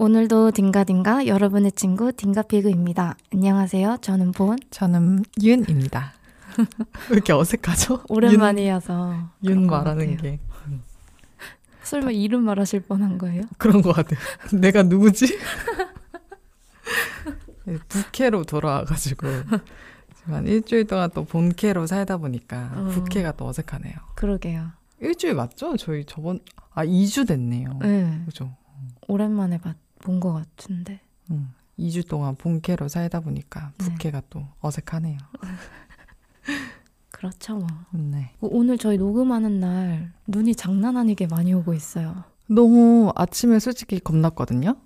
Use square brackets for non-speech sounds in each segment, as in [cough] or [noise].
오늘도 딩가딩가 여러분의 친구 딩가피그입니다. 안녕하세요. 저는 본. 저는 윤입니다. [laughs] 왜 이렇게 어색하죠? 오랜만이어서. 윤, 윤 말하는 게. 설마 이름 말하실 뻔한 거예요? 그런 것 같아요. [laughs] 내가 누구지? 부캐로 돌아와가지고 한 일주일 동안 또 본캐로 살다 보니까 어. 부캐가 또 어색하네요. 그러게요. 일주일 맞죠? 저희 저번 아 2주 됐네요. 네. 그죠? 오랜만에 본 것 같은데. 음, 2주 동안 본캐로 살다 보니까 네. 부캐가 네. 또 어색하네요. [laughs] 그렇죠 뭐. 네. 오늘 저희 녹음하는 날 눈이 장난 아니게 많이 오고 있어요. 너무 아침에 솔직히 겁났거든요.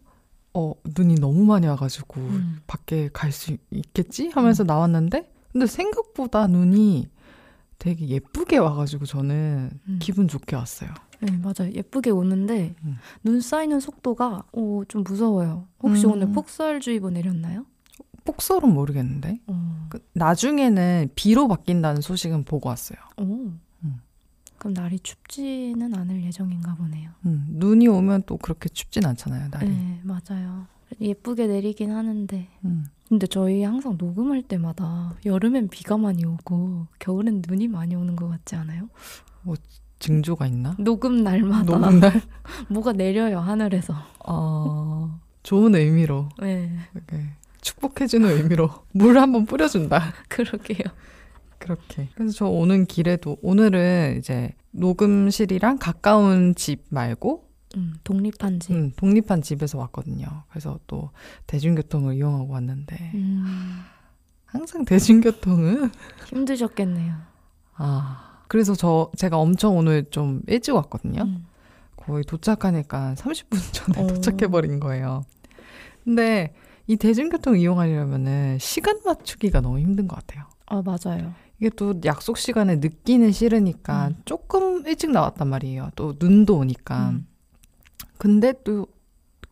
어 눈이 너무 많이 와가지고 음. 밖에 갈 수 있겠지 하면서 음. 나왔는데 근데 생각보다 눈이 되게 예쁘게 와가지고 저는 음. 기분 좋게 왔어요. 네 맞아요 예쁘게 오는데 음. 눈 쌓이는 속도가 오, 어, 좀 무서워요. 혹시 오늘 음. 폭설주의보 내렸나요? 폭설은 모르겠는데 어. 그, 나중에는 비로 바뀐다는 소식은 보고 왔어요. 오. 그럼 날이 춥지는 않을 예정인가 보네요. 음, 눈이 오면 또 그렇게 춥진 않잖아요, 날이. 네, 맞아요. 예쁘게 내리긴 하는데. 음. 근데 저희 항상 녹음할 때마다 여름엔 비가 많이 오고 겨울엔 눈이 많이 오는 것 같지 않아요? 뭐 징조가 있나? 녹음 날마다 녹음 날 [laughs] 뭐가 내려요 하늘에서. 어, 좋은 의미로. 네. 이렇게 축복해주는 의미로 [laughs] 물 한번 뿌려준다. [laughs] 그러게요. 그렇게. 그래서 저 오는 길에도 오늘은 이제 녹음실이랑 가까운 집 말고 음, 독립한 집. 음, 독립한 집에서 왔거든요. 그래서 또 대중교통을 이용하고 왔는데 음. 항상 대중교통은 힘드셨겠네요. 아 그래서 저 제가 엄청 오늘 좀 일찍 왔거든요. 음. 거의 도착하니까 30분 전에 오. 도착해 버린 거예요. 근데 이 대중교통 이용하려면은 시간 맞추기가 너무 힘든 것 같아요. 아 맞아요. 이게 또 약속 시간에 늦기는 싫으니까 음. 조금 일찍 나왔단 말이에요. 또 눈도 오니까. 음. 근데 또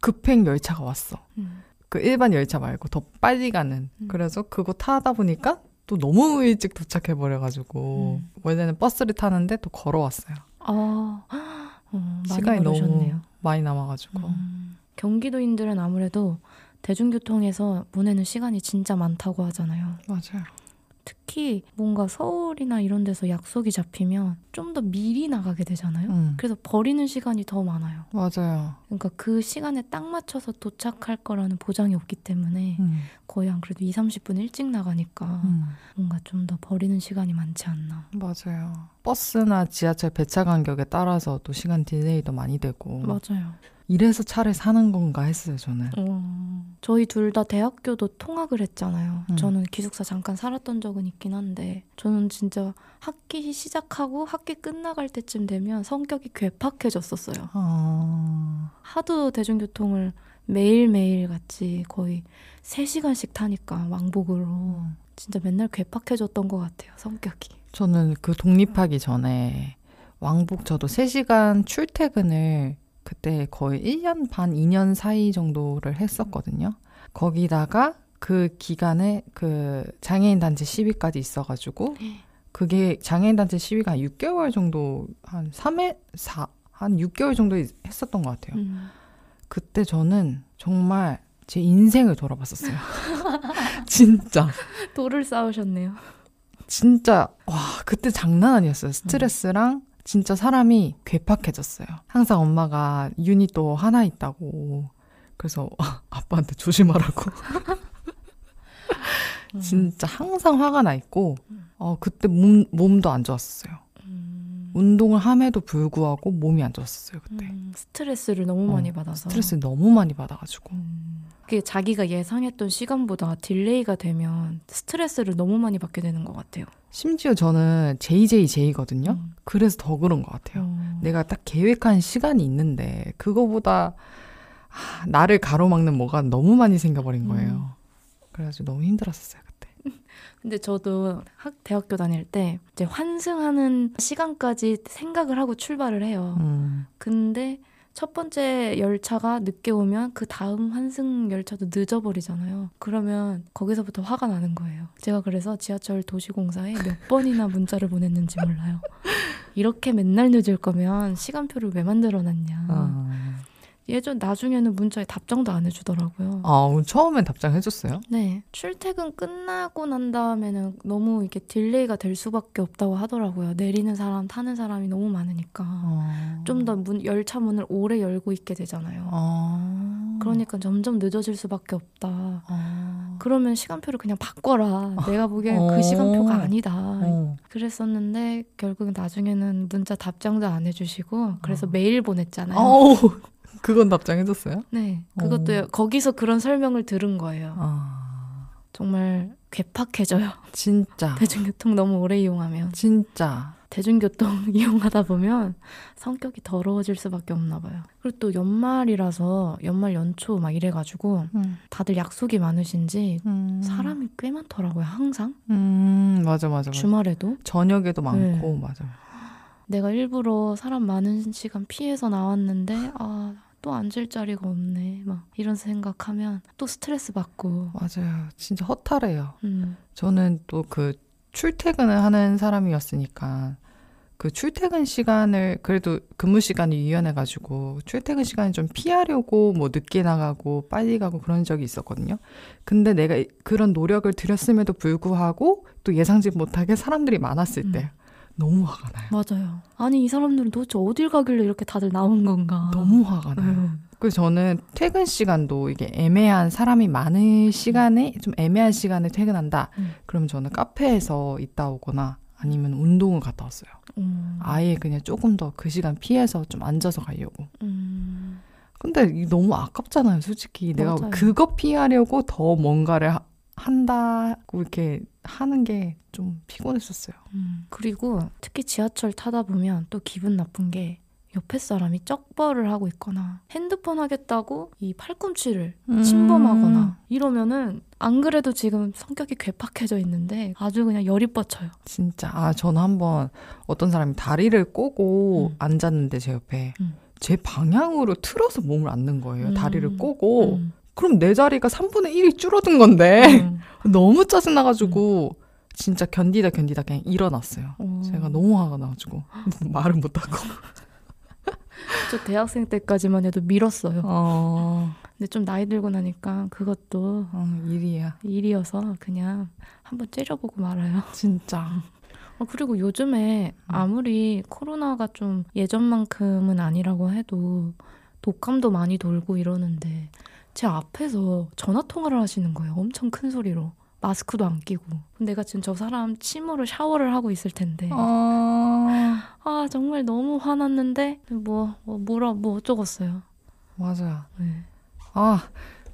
급행 열차가 왔어. 음. 그 일반 열차 말고 더 빨리 가는. 음. 그래서 그거 타다 보니까 또 너무 일찍 도착해 버려가지고 음. 원래는 버스를 타는데 또 걸어왔어요. 아, 어, 시간이 걸으셨네요. 너무 많이 남아가지고. 음. 경기도인들은 아무래도 대중교통에서 보내는 시간이 진짜 많다고 하잖아요. 맞아요. 특히 뭔가 서울이나 이런 데서 약속이 잡히면 좀 더 미리 나가게 되잖아요. 음. 그래서 버리는 시간이 더 많아요. 맞아요. 그러니까 그 시간에 딱 맞춰서 도착할 거라는 보장이 없기 때문에 음. 거의 안 그래도 2, 30분 일찍 나가니까 음. 뭔가 좀 더 버리는 시간이 많지 않나. 맞아요. 버스나 지하철 배차 간격에 따라서 또 시간 딜레이도 많이 되고. 맞아요. 이래서 차를 사는 건가 했어요, 저는. 어, 저희 둘 다 대학교도 통학을 했잖아요. 음. 저는 기숙사 잠깐 살았던 적은 있긴 한데, 저는 진짜 학기 시작하고 학기 끝나갈 때쯤 되면 성격이 괴팍해졌었어요. 어... 하도 대중교통을 매일매일 같이 거의 3시간씩 타니까 왕복으로. 음. 진짜 맨날 괴팍해졌던 것 같아요, 성격이. 저는 그 독립하기 전에 왕복 저도 3시간 출퇴근을 그때 거의 1년 반, 2년 사이 정도를 했었거든요. 거기다가 그 기간에 그 장애인 단체 시위까지 있어가지고 그게 장애인 단체 시위가 한 6개월 정도 한 3회 4, 한 6개월 정도 했었던 것 같아요. 음. 그때 저는 정말 제 인생을 돌아봤었어요. [laughs] 진짜. 돌을 쌓으셨네요. 진짜 와 그때 장난 아니었어요. 스트레스랑 진짜 사람이 괴팍해졌어요. 항상 엄마가 윤이 또 하나 있다고. 그래서 [laughs] 아빠한테 조심하라고. [laughs] 음. 진짜 항상 화가 나 있고, 어, 그때 몸, 몸도 안 좋았어요. 음. 운동을 함에도 불구하고 몸이 안 좋았어요, 그때. 음, 스트레스를 너무 많이 어, 받아서. 스트레스를 너무 많이 받아가지고. 음. 그게 자기가 예상했던 시간보다 delay가 되면 스트레스를 너무 많이 받게 되는 것 같아요. 심지어 저는 JJJ거든요. 음. 그래서 더 그런 것 같아요. 음. 내가 딱 계획한 시간이 있는데 그거보다 아, 나를 가로막는 뭐가 너무 많이 생겨버린 거예요. 음. 그래가지고 너무 힘들었었어요 그때. [laughs] 근데 저도 학 대학교 다닐 때 이제 환승하는 시간까지 생각을 하고 출발을 해요. 음. 근데 첫 번째 열차가 늦게 오면 그 다음 환승 열차도 늦어버리잖아요. 그러면 거기서부터 화가 나는 거예요. 제가 그래서 지하철 도시공사에 몇 [laughs] 번이나 문자를 보냈는지 몰라요. 이렇게 맨날 늦을 거면 시간표를 왜 만들어놨냐. 아. 예전 나중에는 문자에 답장도 안 해주더라고요. 아, 처음엔 답장 해줬어요? 네. 출퇴근 끝나고 난 다음에는 너무 이게 delay가 될 수밖에 없다고 하더라고요. 내리는 사람, 타는 사람이 너무 많으니까. 어. 좀더 문, 열차 문을 오래 열고 있게 되잖아요. 어. 그러니까 점점 늦어질 수밖에 없다. 어. 그러면 시간표를 그냥 바꿔라. 내가 보기엔 어. 그 시간표가 아니다. 어. 그랬었는데 결국 나중에는 문자 답장도 안 해주시고 그래서 어. 메일 보냈잖아요. 그건 답장해줬어요? 네, 그것도 어. 거기서 그런 설명을 들은 거예요. 아, 정말 괴팍해져요. 진짜. [laughs] 대중교통 너무 오래 이용하면 진짜. 대중교통 [laughs] 이용하다 보면 성격이 더러워질 수밖에 없나 봐요. 그리고 또 연말이라서 연말 연초 막 이래가지고 음. 다들 약속이 많으신지 음. 사람이 꽤 많더라고요. 항상 음, 맞아, 맞아, 맞아. 주말에도 저녁에도 많고, 네. 맞아. 내가 일부러 사람 많은 시간 피해서 나왔는데 아. 또 앉을 자리가 없네. 막 이런 생각하면 또 스트레스 받고. 맞아요. 진짜 허탈해요. 음. 저는 또 그 출퇴근을 하는 사람이었으니까 그 출퇴근 시간을 그래도 근무 시간이 유연해가지고 출퇴근 시간을 좀 피하려고 뭐 늦게 나가고 빨리 가고 그런 적이 있었거든요. 근데 내가 이- 그런 노력을 들였음에도 불구하고 또 예상치 못하게 사람들이 많았을 때 너무 화가 나요. 맞아요. 아니 이 사람들은 도대체 어딜 가길래 이렇게 다들 나온 건가? 너무 화가 나요. 음. 그래서 저는 퇴근 시간도 이게 애매한 사람이 많은 시간에 좀 애매한 시간에 퇴근한다. 음. 그러면 저는 카페에서 있다 오거나 아니면 운동을 갔다 왔어요. 음. 아예 그냥 조금 더 그 시간 피해서 좀 앉아서 가려고. 음. 근데 너무 아깝잖아요, 솔직히. 내가 맞아요. 그거 피하려고 더 뭔가를 하- 한다고 이렇게 하는 게 좀 피곤했었어요. 음. 그리고 특히 지하철 타다 보면 또 기분 나쁜 게 옆에 사람이 쩍벌을 하고 있거나 핸드폰 하겠다고 이 팔꿈치를 음. 침범하거나 이러면은 안 그래도 지금 성격이 괴팍해져 있는데 아주 그냥 열이 뻗쳐요. 진짜. 아, 저는 한번 어떤 사람이 다리를 꼬고 음. 앉았는데 제 옆에 음. 제 방향으로 틀어서 몸을 앉는 거예요. 음. 다리를 꼬고. 음. 그럼 내 자리가 3분의 1이 줄어든 건데. 음. [laughs] 너무 짜증나가지고 진짜 견디다 견디다 그냥 일어났어요. 어. 제가 너무 화가 나가지고 [laughs] 말을 못하고. [laughs] 저 대학생 때까지만 해도 밀었어요. 어, 근데 좀 나이 들고 나니까 그것도 어, 일이야. 일이어서 그냥 한번 째려보고 말아요. 진짜. 어, 그리고 요즘에 아무리 코로나가 좀 예전만큼은 아니라고 해도 독감도 많이 돌고 이러는데 제 앞에서 전화 통화를 하시는 거예요. 엄청 큰 소리로. 마스크도 안 끼고. 내가 지금 저 사람 침으로 샤워를 하고 있을 텐데. 어, 아, 정말 너무 화났는데, 뭐, 뭐 뭐라, 뭐 어쩌겠어요. 맞아요. 네. 아,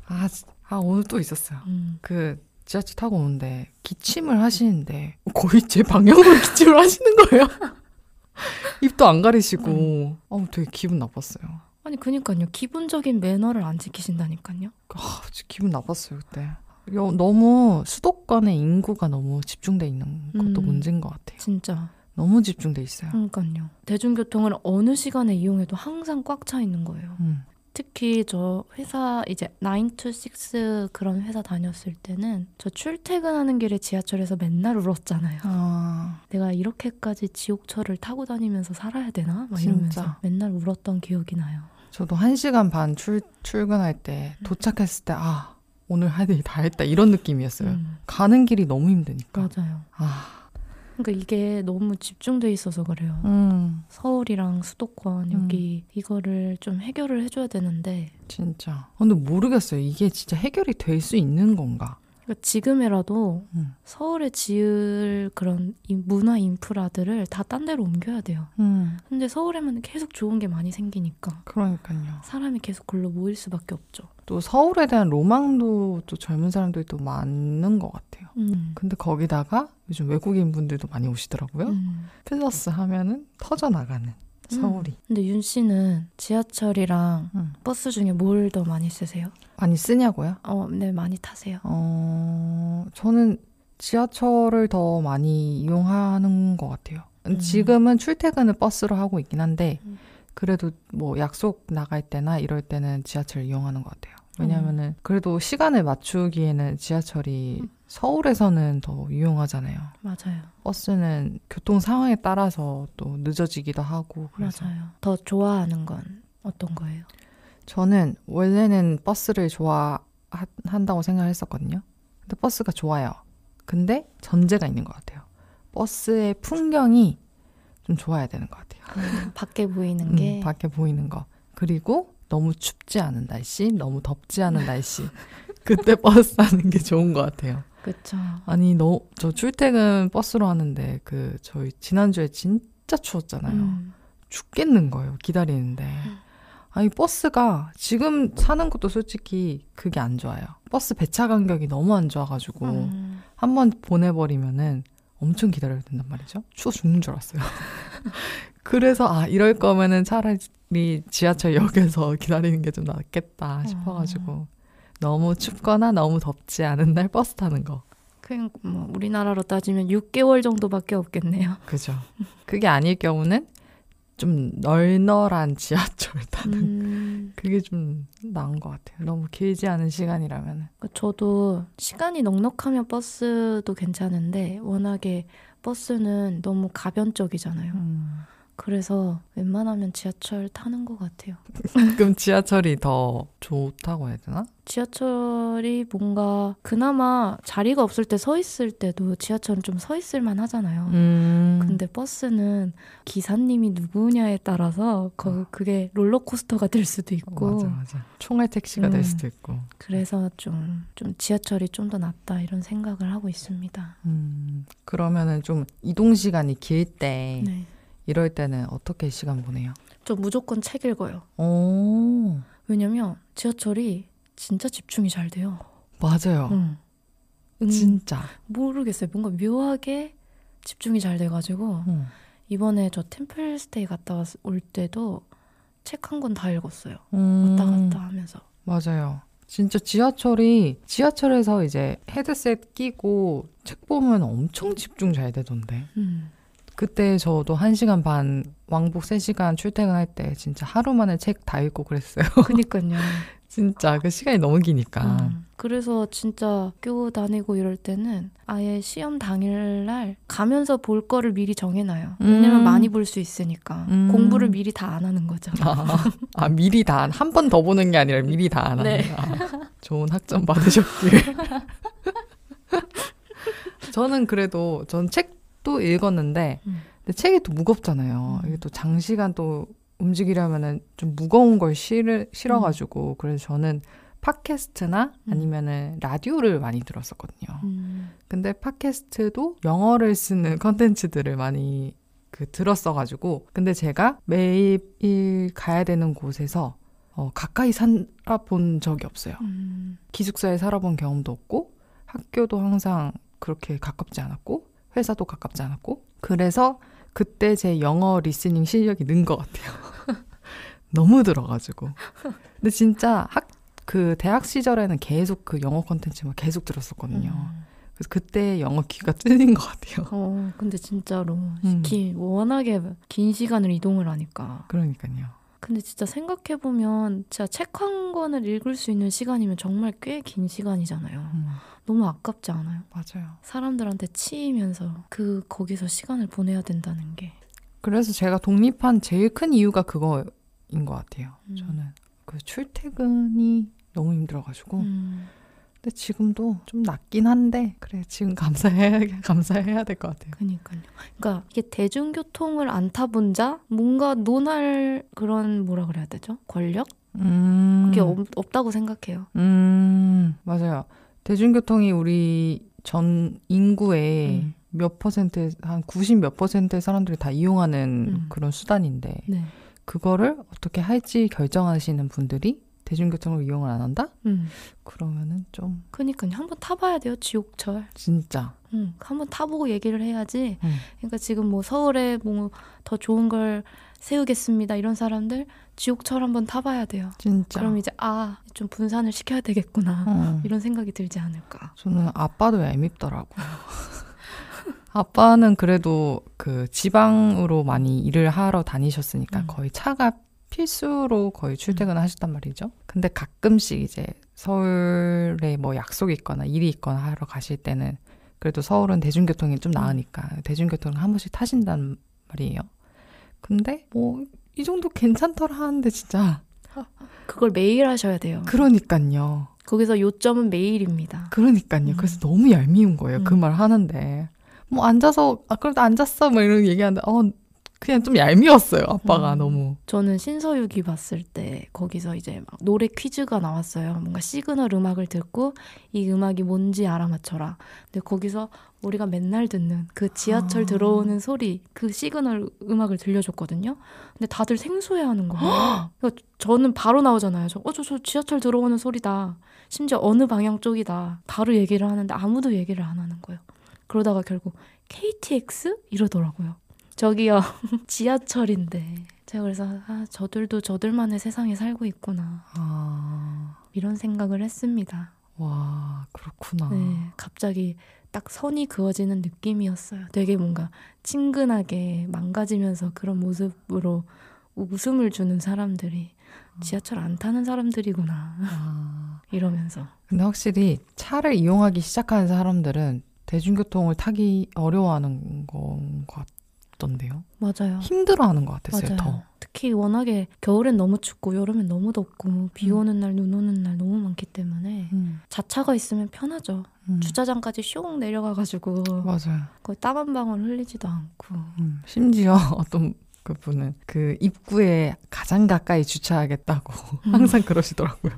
아, 지- 아, 오늘 또 있었어요. 음. 그 지하철 타고 오는데 기침을 하시는데 거의 제 방향으로 [laughs] 기침을 하시는 거예요. [laughs] 입도 안 가리시고. 어, 되게 기분 나빴어요. 아니, 그니까요. 기본적인 매너를 안 지키신다니까요. 아, 진짜 기분 나빴어요 그때. 여- 너무 수도권의 인구가 너무 집중돼 있는 것도 음. 문제인 것 같아요. 진짜. 너무 집중돼 있어요. 그러니까요. 대중교통을 어느 시간에 이용해도 항상 꽉 차 있는 거예요. 음. 특히 저 회사 이제 9 to 6 그런 회사 다녔을 때는 저 출퇴근하는 길에 지하철에서 맨날 울었잖아요. 아, 내가 이렇게까지 지옥철을 타고 다니면서 살아야 되나? 막 진짜. 이러면서 맨날 울었던 기억이 나요. 저도 한 시간 반 출, 출근할 때 도착했을 때 아, 오늘 할 일이 다 했다 이런 느낌이었어요. 음, 가는 길이 너무 힘드니까. 맞아요. 아, 그러니까 이게 너무 집중돼 있어서 그래요. 음, 서울이랑 수도권 여기 이거를 좀 해결을 해줘야 되는데 진짜. 근데 모르겠어요. 이게 진짜 해결이 될 수 있는 건가? 그러니까 지금이라도 음. 서울에 지을 그런 이 문화 인프라들을 다 딴 데로 옮겨야 돼요. 음, 근데 서울에만 계속 좋은 게 많이 생기니까 그러니까요. 사람이 계속 글로 모일 수밖에 없죠. 또 서울에 대한 로망도 또 젊은 사람들이 또 많은 것 같아요. 음. 근데 거기다가 요즘 외국인 분들도 많이 오시더라고요. 음. 플러스 하면은 터져 나가는 서울이 근데 윤 씨는 지하철이랑 음. 버스 중에 뭘 더 많이 쓰세요? 많이 쓰냐고요? 어, 네, 많이 타세요. 어, 저는 지하철을 더 많이 이용하는 것 같아요. 음. 지금은 출퇴근을 버스로 하고 있긴 한데 음. 그래도 뭐 약속 나갈 때나 이럴 때는 지하철 이용하는 것 같아요. 음. 왜냐면은 그래도 시간을 맞추기에는 지하철이 음. 서울에서는 더 유용하잖아요. 맞아요. 버스는 교통 상황에 따라서 또 늦어지기도 하고 그래서 맞아요. 더 좋아하는 건 어떤 거예요? 저는 원래는 버스를 좋아한다고 생각을 했었거든요. 근데 버스가 좋아요. 근데 전제가 있는 것 같아요. 버스의 풍경이 좀 좋아야 되는 것 같아요. 음, 밖에 보이는 음, 게 밖에 보이는 거. 그리고 너무 춥지 않은 날씨, 너무 덥지 않은 날씨. [laughs] 그때 버스 타는 게 좋은 것 같아요. 그쵸. 아니, 너, 저 출퇴근 버스로 하는데, 그, 저희 지난주에 진짜 추웠잖아요. 음, 죽겠는 거예요, 기다리는데. 아니, 버스가 지금 사는 것도 솔직히 그게 안 좋아요. 버스 배차 간격이 너무 안 좋아가지고, 음, 한번 보내버리면은 엄청 기다려야 된단 말이죠. 추워 죽는 줄 알았어요. [laughs] 그래서, 아, 이럴 거면은 차라리 지하철역에서 [laughs] 기다리는 게 좀 낫겠다 싶어가지고, 너무 춥거나 너무 덥지 않은 날 버스 타는 거. 그냥 뭐 우리나라로 따지면 6개월 정도밖에 없겠네요. 그죠. 그게 아닐 경우는 좀 널널한 지하철 [laughs] 타는 음, 그게 좀 나은 것 같아요. 너무 길지 않은 시간이라면. 그 저도 시간이 넉넉하면 버스도 괜찮은데 워낙에 버스는 너무 가변적이잖아요. 음. 그래서 웬만하면 지하철 타는 것 같아요. [laughs] 그럼 지하철이 더 좋다고 해야 되나? 지하철이 뭔가 그나마 자리가 없을 때 서 있을 때도 지하철은 좀 서 있을만 하잖아요. 음. 근데 버스는 기사님이 누구냐에 따라서 거, 그게 롤러코스터가 될 수도 있고 어, 맞아 맞아. 총알 택시가 될 음. 수도 있고. 그래서 좀, 좀 지하철이 좀 더 낫다 이런 생각을 하고 있습니다. 음. 그러면은 좀 이동 시간이 길때 네. 이럴 때는 어떻게 시간 보내요? 저 무조건 책 읽어요. 오. 왜냐면 지하철이 진짜 집중이 잘 돼요. 맞아요. 응. 음, 진짜. 모르겠어요. 뭔가 묘하게 집중이 잘 돼가지고 응. 이번에 저 템플스테이 갔다 왔- 올 때도 책 한 권 다 읽었어요. 음. 왔다 갔다 하면서. 맞아요. 진짜 지하철이 지하철에서 이제 헤드셋 끼고 책 보면 엄청 집중 잘 되던데. 음. 그때 저도 1시간 반 왕복 3시간 출퇴근할 때 진짜 하루 만에 책 다 읽고 그랬어요. [laughs] 그니까요. 진짜 그 시간이 너무 기니까. 음. 그래서 진짜 학교 다니고 이럴 때는 아예 시험 당일날 가면서 볼 거를 미리 정해놔요. 왜냐면 음. 많이 볼 수 있으니까. 음. 공부를 미리 다 안 하는 거죠. 아, 아, 미리 다 한 번 더 보는 게 아니라 미리 다 안 하는 네. 아, 좋은 학점 받으셨길. [laughs] 저는 그래도 전 책 도 읽었는데 음. 근데 책이 또 무겁잖아요. 음. 이게 또 장시간 또 움직이려면은 좀 무거운 걸 싫어, 싫어가지고 그래서 저는 팟캐스트나 음. 아니면은 라디오를 많이 들었었거든요. 음. 근데 팟캐스트도 영어를 쓰는 [laughs] 컨텐츠들을 많이 그 들었어가지고 근데 제가 매일 가야 되는 곳에서 어, 가까이 살아본 적이 없어요. 음. 기숙사에 살아본 경험도 없고 학교도 항상 그렇게 가깝지 않았고 회사도 가깝지 않았고 그래서 그때 제 영어 listening 실력이 는 것 같아요. [laughs] 너무 들어가지고 근데 진짜 학 그 대학 시절에는 계속 그 영어 컨텐츠만 계속 들었었거든요. 음. 그래서 그때 영어 귀가 뚫린 것 같아요. 어, 근데 진짜로 음. 기, 워낙에 긴 시간을 이동을 하니까. 그러니까요. 근데 진짜 생각해 보면 진짜 책 한 권을 읽을 수 있는 시간이면 정말 꽤 긴 시간이잖아요. 음, 너무 아깝지 않아요? 맞아요. 사람들한테 치이면서 그 거기서 시간을 보내야 된다는 게. 그래서 제가 독립한 제일 큰 이유가 그거인 것 같아요. 음. 저는 그 출퇴근이 너무 힘들어가지고. 음. 근데 지금도 좀 낫긴 한데 그래 지금 감사해야 [laughs] 감사해야 될 것 같아요. 그니까요. 그러니까 이게 대중교통을 안 타본 자 뭔가 논할 그런 뭐라 그래야 되죠? 권력? 음, 그게 없, 없다고 생각해요. 음 맞아요. 대중교통이 우리 전 인구의 음. 몇 퍼센트 한 90 몇 퍼센트의 사람들이 다 이용하는 음. 그런 수단인데 네. 그거를 어떻게 할지 결정하시는 분들이 대중교통을 이용을 안 한다? 음. 그러면은 좀 그니까요. 한번 타봐야 돼요. 지옥철. 진짜 음. 한번 타보고 얘기를 해야지. 음. 그러니까 지금 뭐 서울에 뭐 더 좋은 걸 세우겠습니다. 이런 사람들 지옥철 한번 타봐야 돼요. 진짜. 그럼 이제 아 좀 분산을 시켜야 되겠구나. 어. 이런 생각이 들지 않을까. 저는 아빠도 얄밉더라고요. [laughs] 아빠는 그래도 그 지방으로 많이 일을 하러 다니셨으니까 음. 거의 차가 필수로 거의 출퇴근을 하셨단 말이죠. 근데 가끔씩 이제 서울에 뭐 약속이 있거나 일이 있거나 하러 가실 때는 그래도 서울은 대중교통이 좀 나으니까 대중교통을 한 번씩 타신단 말이에요. 근데 뭐 이 정도 괜찮더라 하는데 진짜 그걸 매일 하셔야 돼요. 그러니까요. 거기서 요점은 매일입니다. 그러니까요. 음. 그래서 너무 얄미운 거예요. 그 음. 말 하는데. 뭐 앉아서 아 그래도 앉았어 뭐 이런 얘기하는데 어 그냥 좀 얄미웠어요. 아빠가 음. 너무. 저는 신서유기 봤을 때 거기서 이제 막 노래 퀴즈가 나왔어요. 뭔가 시그널 음악을 듣고 이 음악이 뭔지 알아맞혀라. 근데 거기서 우리가 맨날 듣는 그 지하철 아. 들어오는 소리, 그 시그널 음악을 들려줬거든요. 근데 다들 생소해 하는 거예요. [gasps] 그러니까 저는 바로 나오잖아요. 저, 어, 저, 저 지하철 들어오는 소리다. 심지어 어느 방향 쪽이다. 바로 얘기를 하는데 아무도 얘기를 안 하는 거예요. 그러다가 결국 KTX 이러더라고요. 저기요 [laughs] 지하철인데 제가 그래서 아 저들도 저들만의 세상에 살고 있구나 아, 이런 생각을 했습니다. 와 그렇구나. 네, 갑자기 딱 선이 그어지는 느낌이었어요. 되게 뭔가 친근하게 망가지면서 그런 모습으로 웃음을 주는 사람들이 지하철 안 타는 사람들이구나 아. 이러면서 근데 확실히 차를 이용하기 시작하는 사람들은 대중교통을 타기 어려워하는 것 같던데요. 맞아요. 힘들어하는 것 같았어요. 맞아요. 더. 특히 워낙에 겨울엔 너무 춥고 여름엔 너무 덥고 비 음. 오는 날눈 오는 날 너무 많기 때문에 음, 자차가 있으면 편하죠. 음. 주차장까지 슝 내려가가지고 맞아요. 거의 땀 한 방울 흘리지도 않고 음, 심지어 [laughs] 어떤 그 분은 그 입구에 가장 가까이 주차하겠다고 음. 항상 그러시더라고요.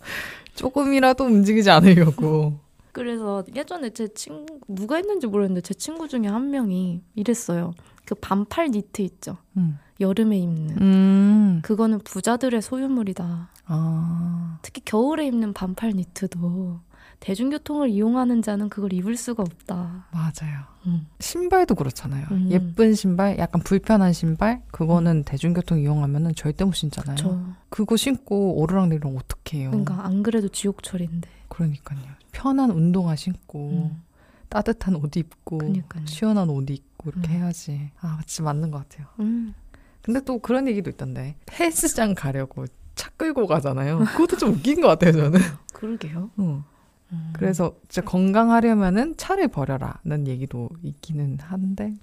[laughs] 조금이라도 움직이지 않으려고. 그래서 예전에 제 친구 누가 했는지 모르겠는데 제 친구 중에 한 명이 이랬어요. 그 반팔 니트 있죠. 음. 여름에 입는. 음. 그거는 부자들의 소유물이다. 아. 특히 겨울에 입는 반팔 니트도 대중교통을 이용하는 자는 그걸 입을 수가 없다. 맞아요. 음. 신발도 그렇잖아요. 음. 예쁜 신발, 약간 불편한 신발, 그거는 대중교통 이용하면은 절대 못 신잖아요. 저 그거 신고 오르락내리락 어떻게 해요? 그러니까 안 그래도 지옥철인데. 그러니까요. 편한 운동화 신고 음. 따뜻한 옷 입고 그러니까요. 시원한 옷 입고 이렇게 음. 해야지. 아, 진짜 맞는 것 같아요. 음. 근데 또 그런 얘기도 있던데 헬스장 가려고 차 끌고 가잖아요. 그것도 좀 웃긴 것 같아요, 저는. [laughs] 그러게요. 어. 음. 그래서 진짜 건강하려면은 차를 버려라는 얘기도 있기는 한데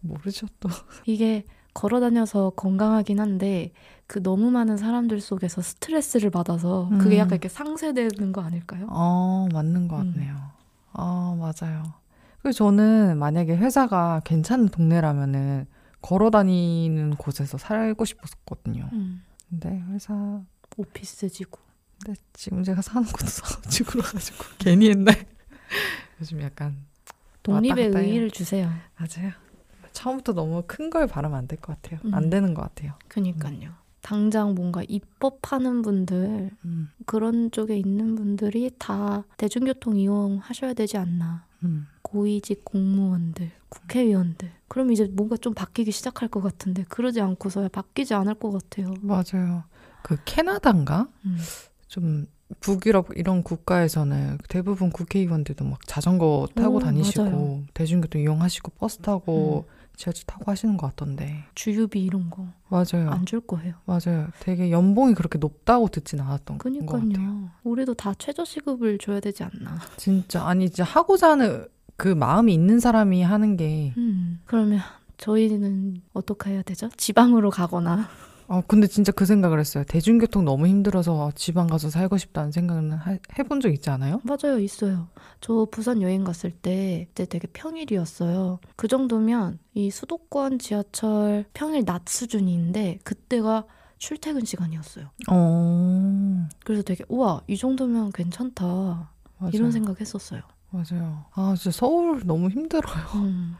모르죠 또. [laughs] 이게 걸어 다녀서 건강하긴 한데 그 너무 많은 사람들 속에서 스트레스를 받아서 그게 음. 약간 이렇게 상쇄되는 거 아닐까요? 어, 맞는 것 음. 같네요. 아, 맞아요. 그래서 저는 만약에 회사가 괜찮은 동네라면은 걸어 다니는 곳에서 살고 싶었거든요. 음. 근데 회사 오피스 지구. 근데 지금 제가 사는 곳도 사업주구라 가지고 [laughs] 괜히 옛날 [laughs] 요즘 약간 독립의. 의의를 주세요. 맞아요. 처음부터 너무 큰 걸 바라면 안 될 것 같아요. 음. 안 되는 것 같아요. 그니까요. 당장 뭔가 입법하는 분들 음, 그런 쪽에 있는 분들이 다 대중교통 이용하셔야 되지 않나. 음. 고위직 공무원들, 국회의원들. 그럼 이제 뭔가 좀 바뀌기 시작할 것 같은데 그러지 않고서야 바뀌지 않을 것 같아요. 맞아요. 그 캐나다인가? 음. 좀 북유럽 이런 국가에서는 대부분 국회의원들도 막 자전거 타고 오, 다니시고 맞아요. 대중교통 이용하시고 버스 타고 지하철 타고 하시는 것 같던데. 주유비 이런 거 맞아요. 안 줄 거예요. 맞아요. 되게 연봉이 그렇게 높다고 듣진 않았던 것 같아요. 그니까요. 우리도 다 최저시급을 줘야 되지 않나. 진짜 아니 진짜 하고자 하는 그 마음이 있는 사람이 하는 게 음. 그러면 저희는 어떻게 해야 되죠? 지방으로 가거나. 아, 근데 진짜 그 생각을 했어요. 대중교통 너무 힘들어서 지방 가서 살고 싶다는 생각은 하- 해본 적 있지 않아요? 맞아요, 있어요. 저 부산 여행 갔을 때 그때 되게 평일이었어요. 그 정도면 이 수도권 지하철 평일 낮 수준인데 그때가 출퇴근 시간이었어요. 어, 그래서 되게 우와 이 정도면 괜찮다 맞아요. 이런 생각했었어요. 맞아요. 아, 진짜 서울 너무 힘들어요. 음,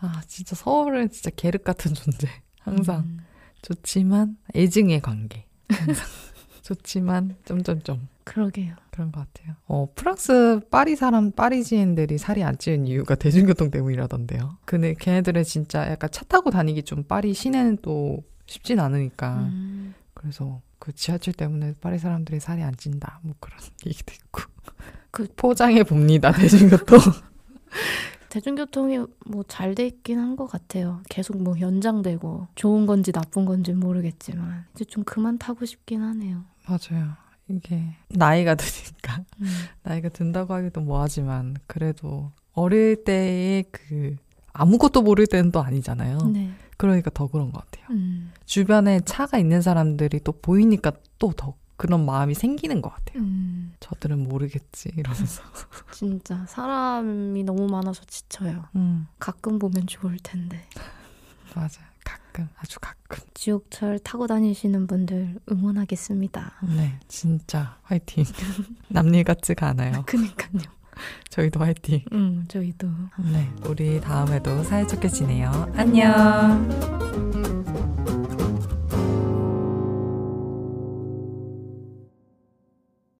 아, 진짜 서울은 진짜 계륵 같은 존재. 항상 음, 좋지만 애증의 관계. [laughs] 좋지만 점점점 그러게요. 그런 것 같아요. 어, 프랑스 파리 사람 파리지엔들이 살이 안 찌는 이유가 대중교통 때문이라던데요. 근데 걔네들은 진짜 약간 차 타고 다니기 좀 파리 시내는 또 쉽진 않으니까 음, 그래서 그 지하철 때문에 파리 사람들이 살이 안 찐다. 뭐 그런 [laughs] 얘기도 있고. 그- 포장해 봅니다. [laughs] 대중교통. 대중교통이 뭐 잘 돼 있긴 한 것 같아요. 계속 뭐 연장되고 좋은 건지 나쁜 건지 모르겠지만 이제 좀 그만 타고 싶긴 하네요. 맞아요. 이게 나이가 드니까 음, [laughs] 나이가 든다고 하기도 뭐하지만 그래도 어릴 때의 그 아무것도 모를 때는 또 아니잖아요. 네. 그러니까 더 그런 것 같아요. 음, 주변에 차가 있는 사람들이 또 보이니까 또 더 그런 마음이 생기는 것 같아요. 음, 저들은 모르겠지 이러면서. [laughs] 진짜 사람이 너무 많아서 지쳐요. 음, 가끔 보면 좋을 텐데. [laughs] 맞아요. 가끔 아주 가끔. 지옥철 타고 다니시는 분들 응원하겠습니다. 네, 진짜 화이팅. [laughs] 남일 같지가 않아요. 그니까요. 저희도 화이팅. 음, 저희도. 네, 우리 다음에도 사이좋게 지내요. 안녕.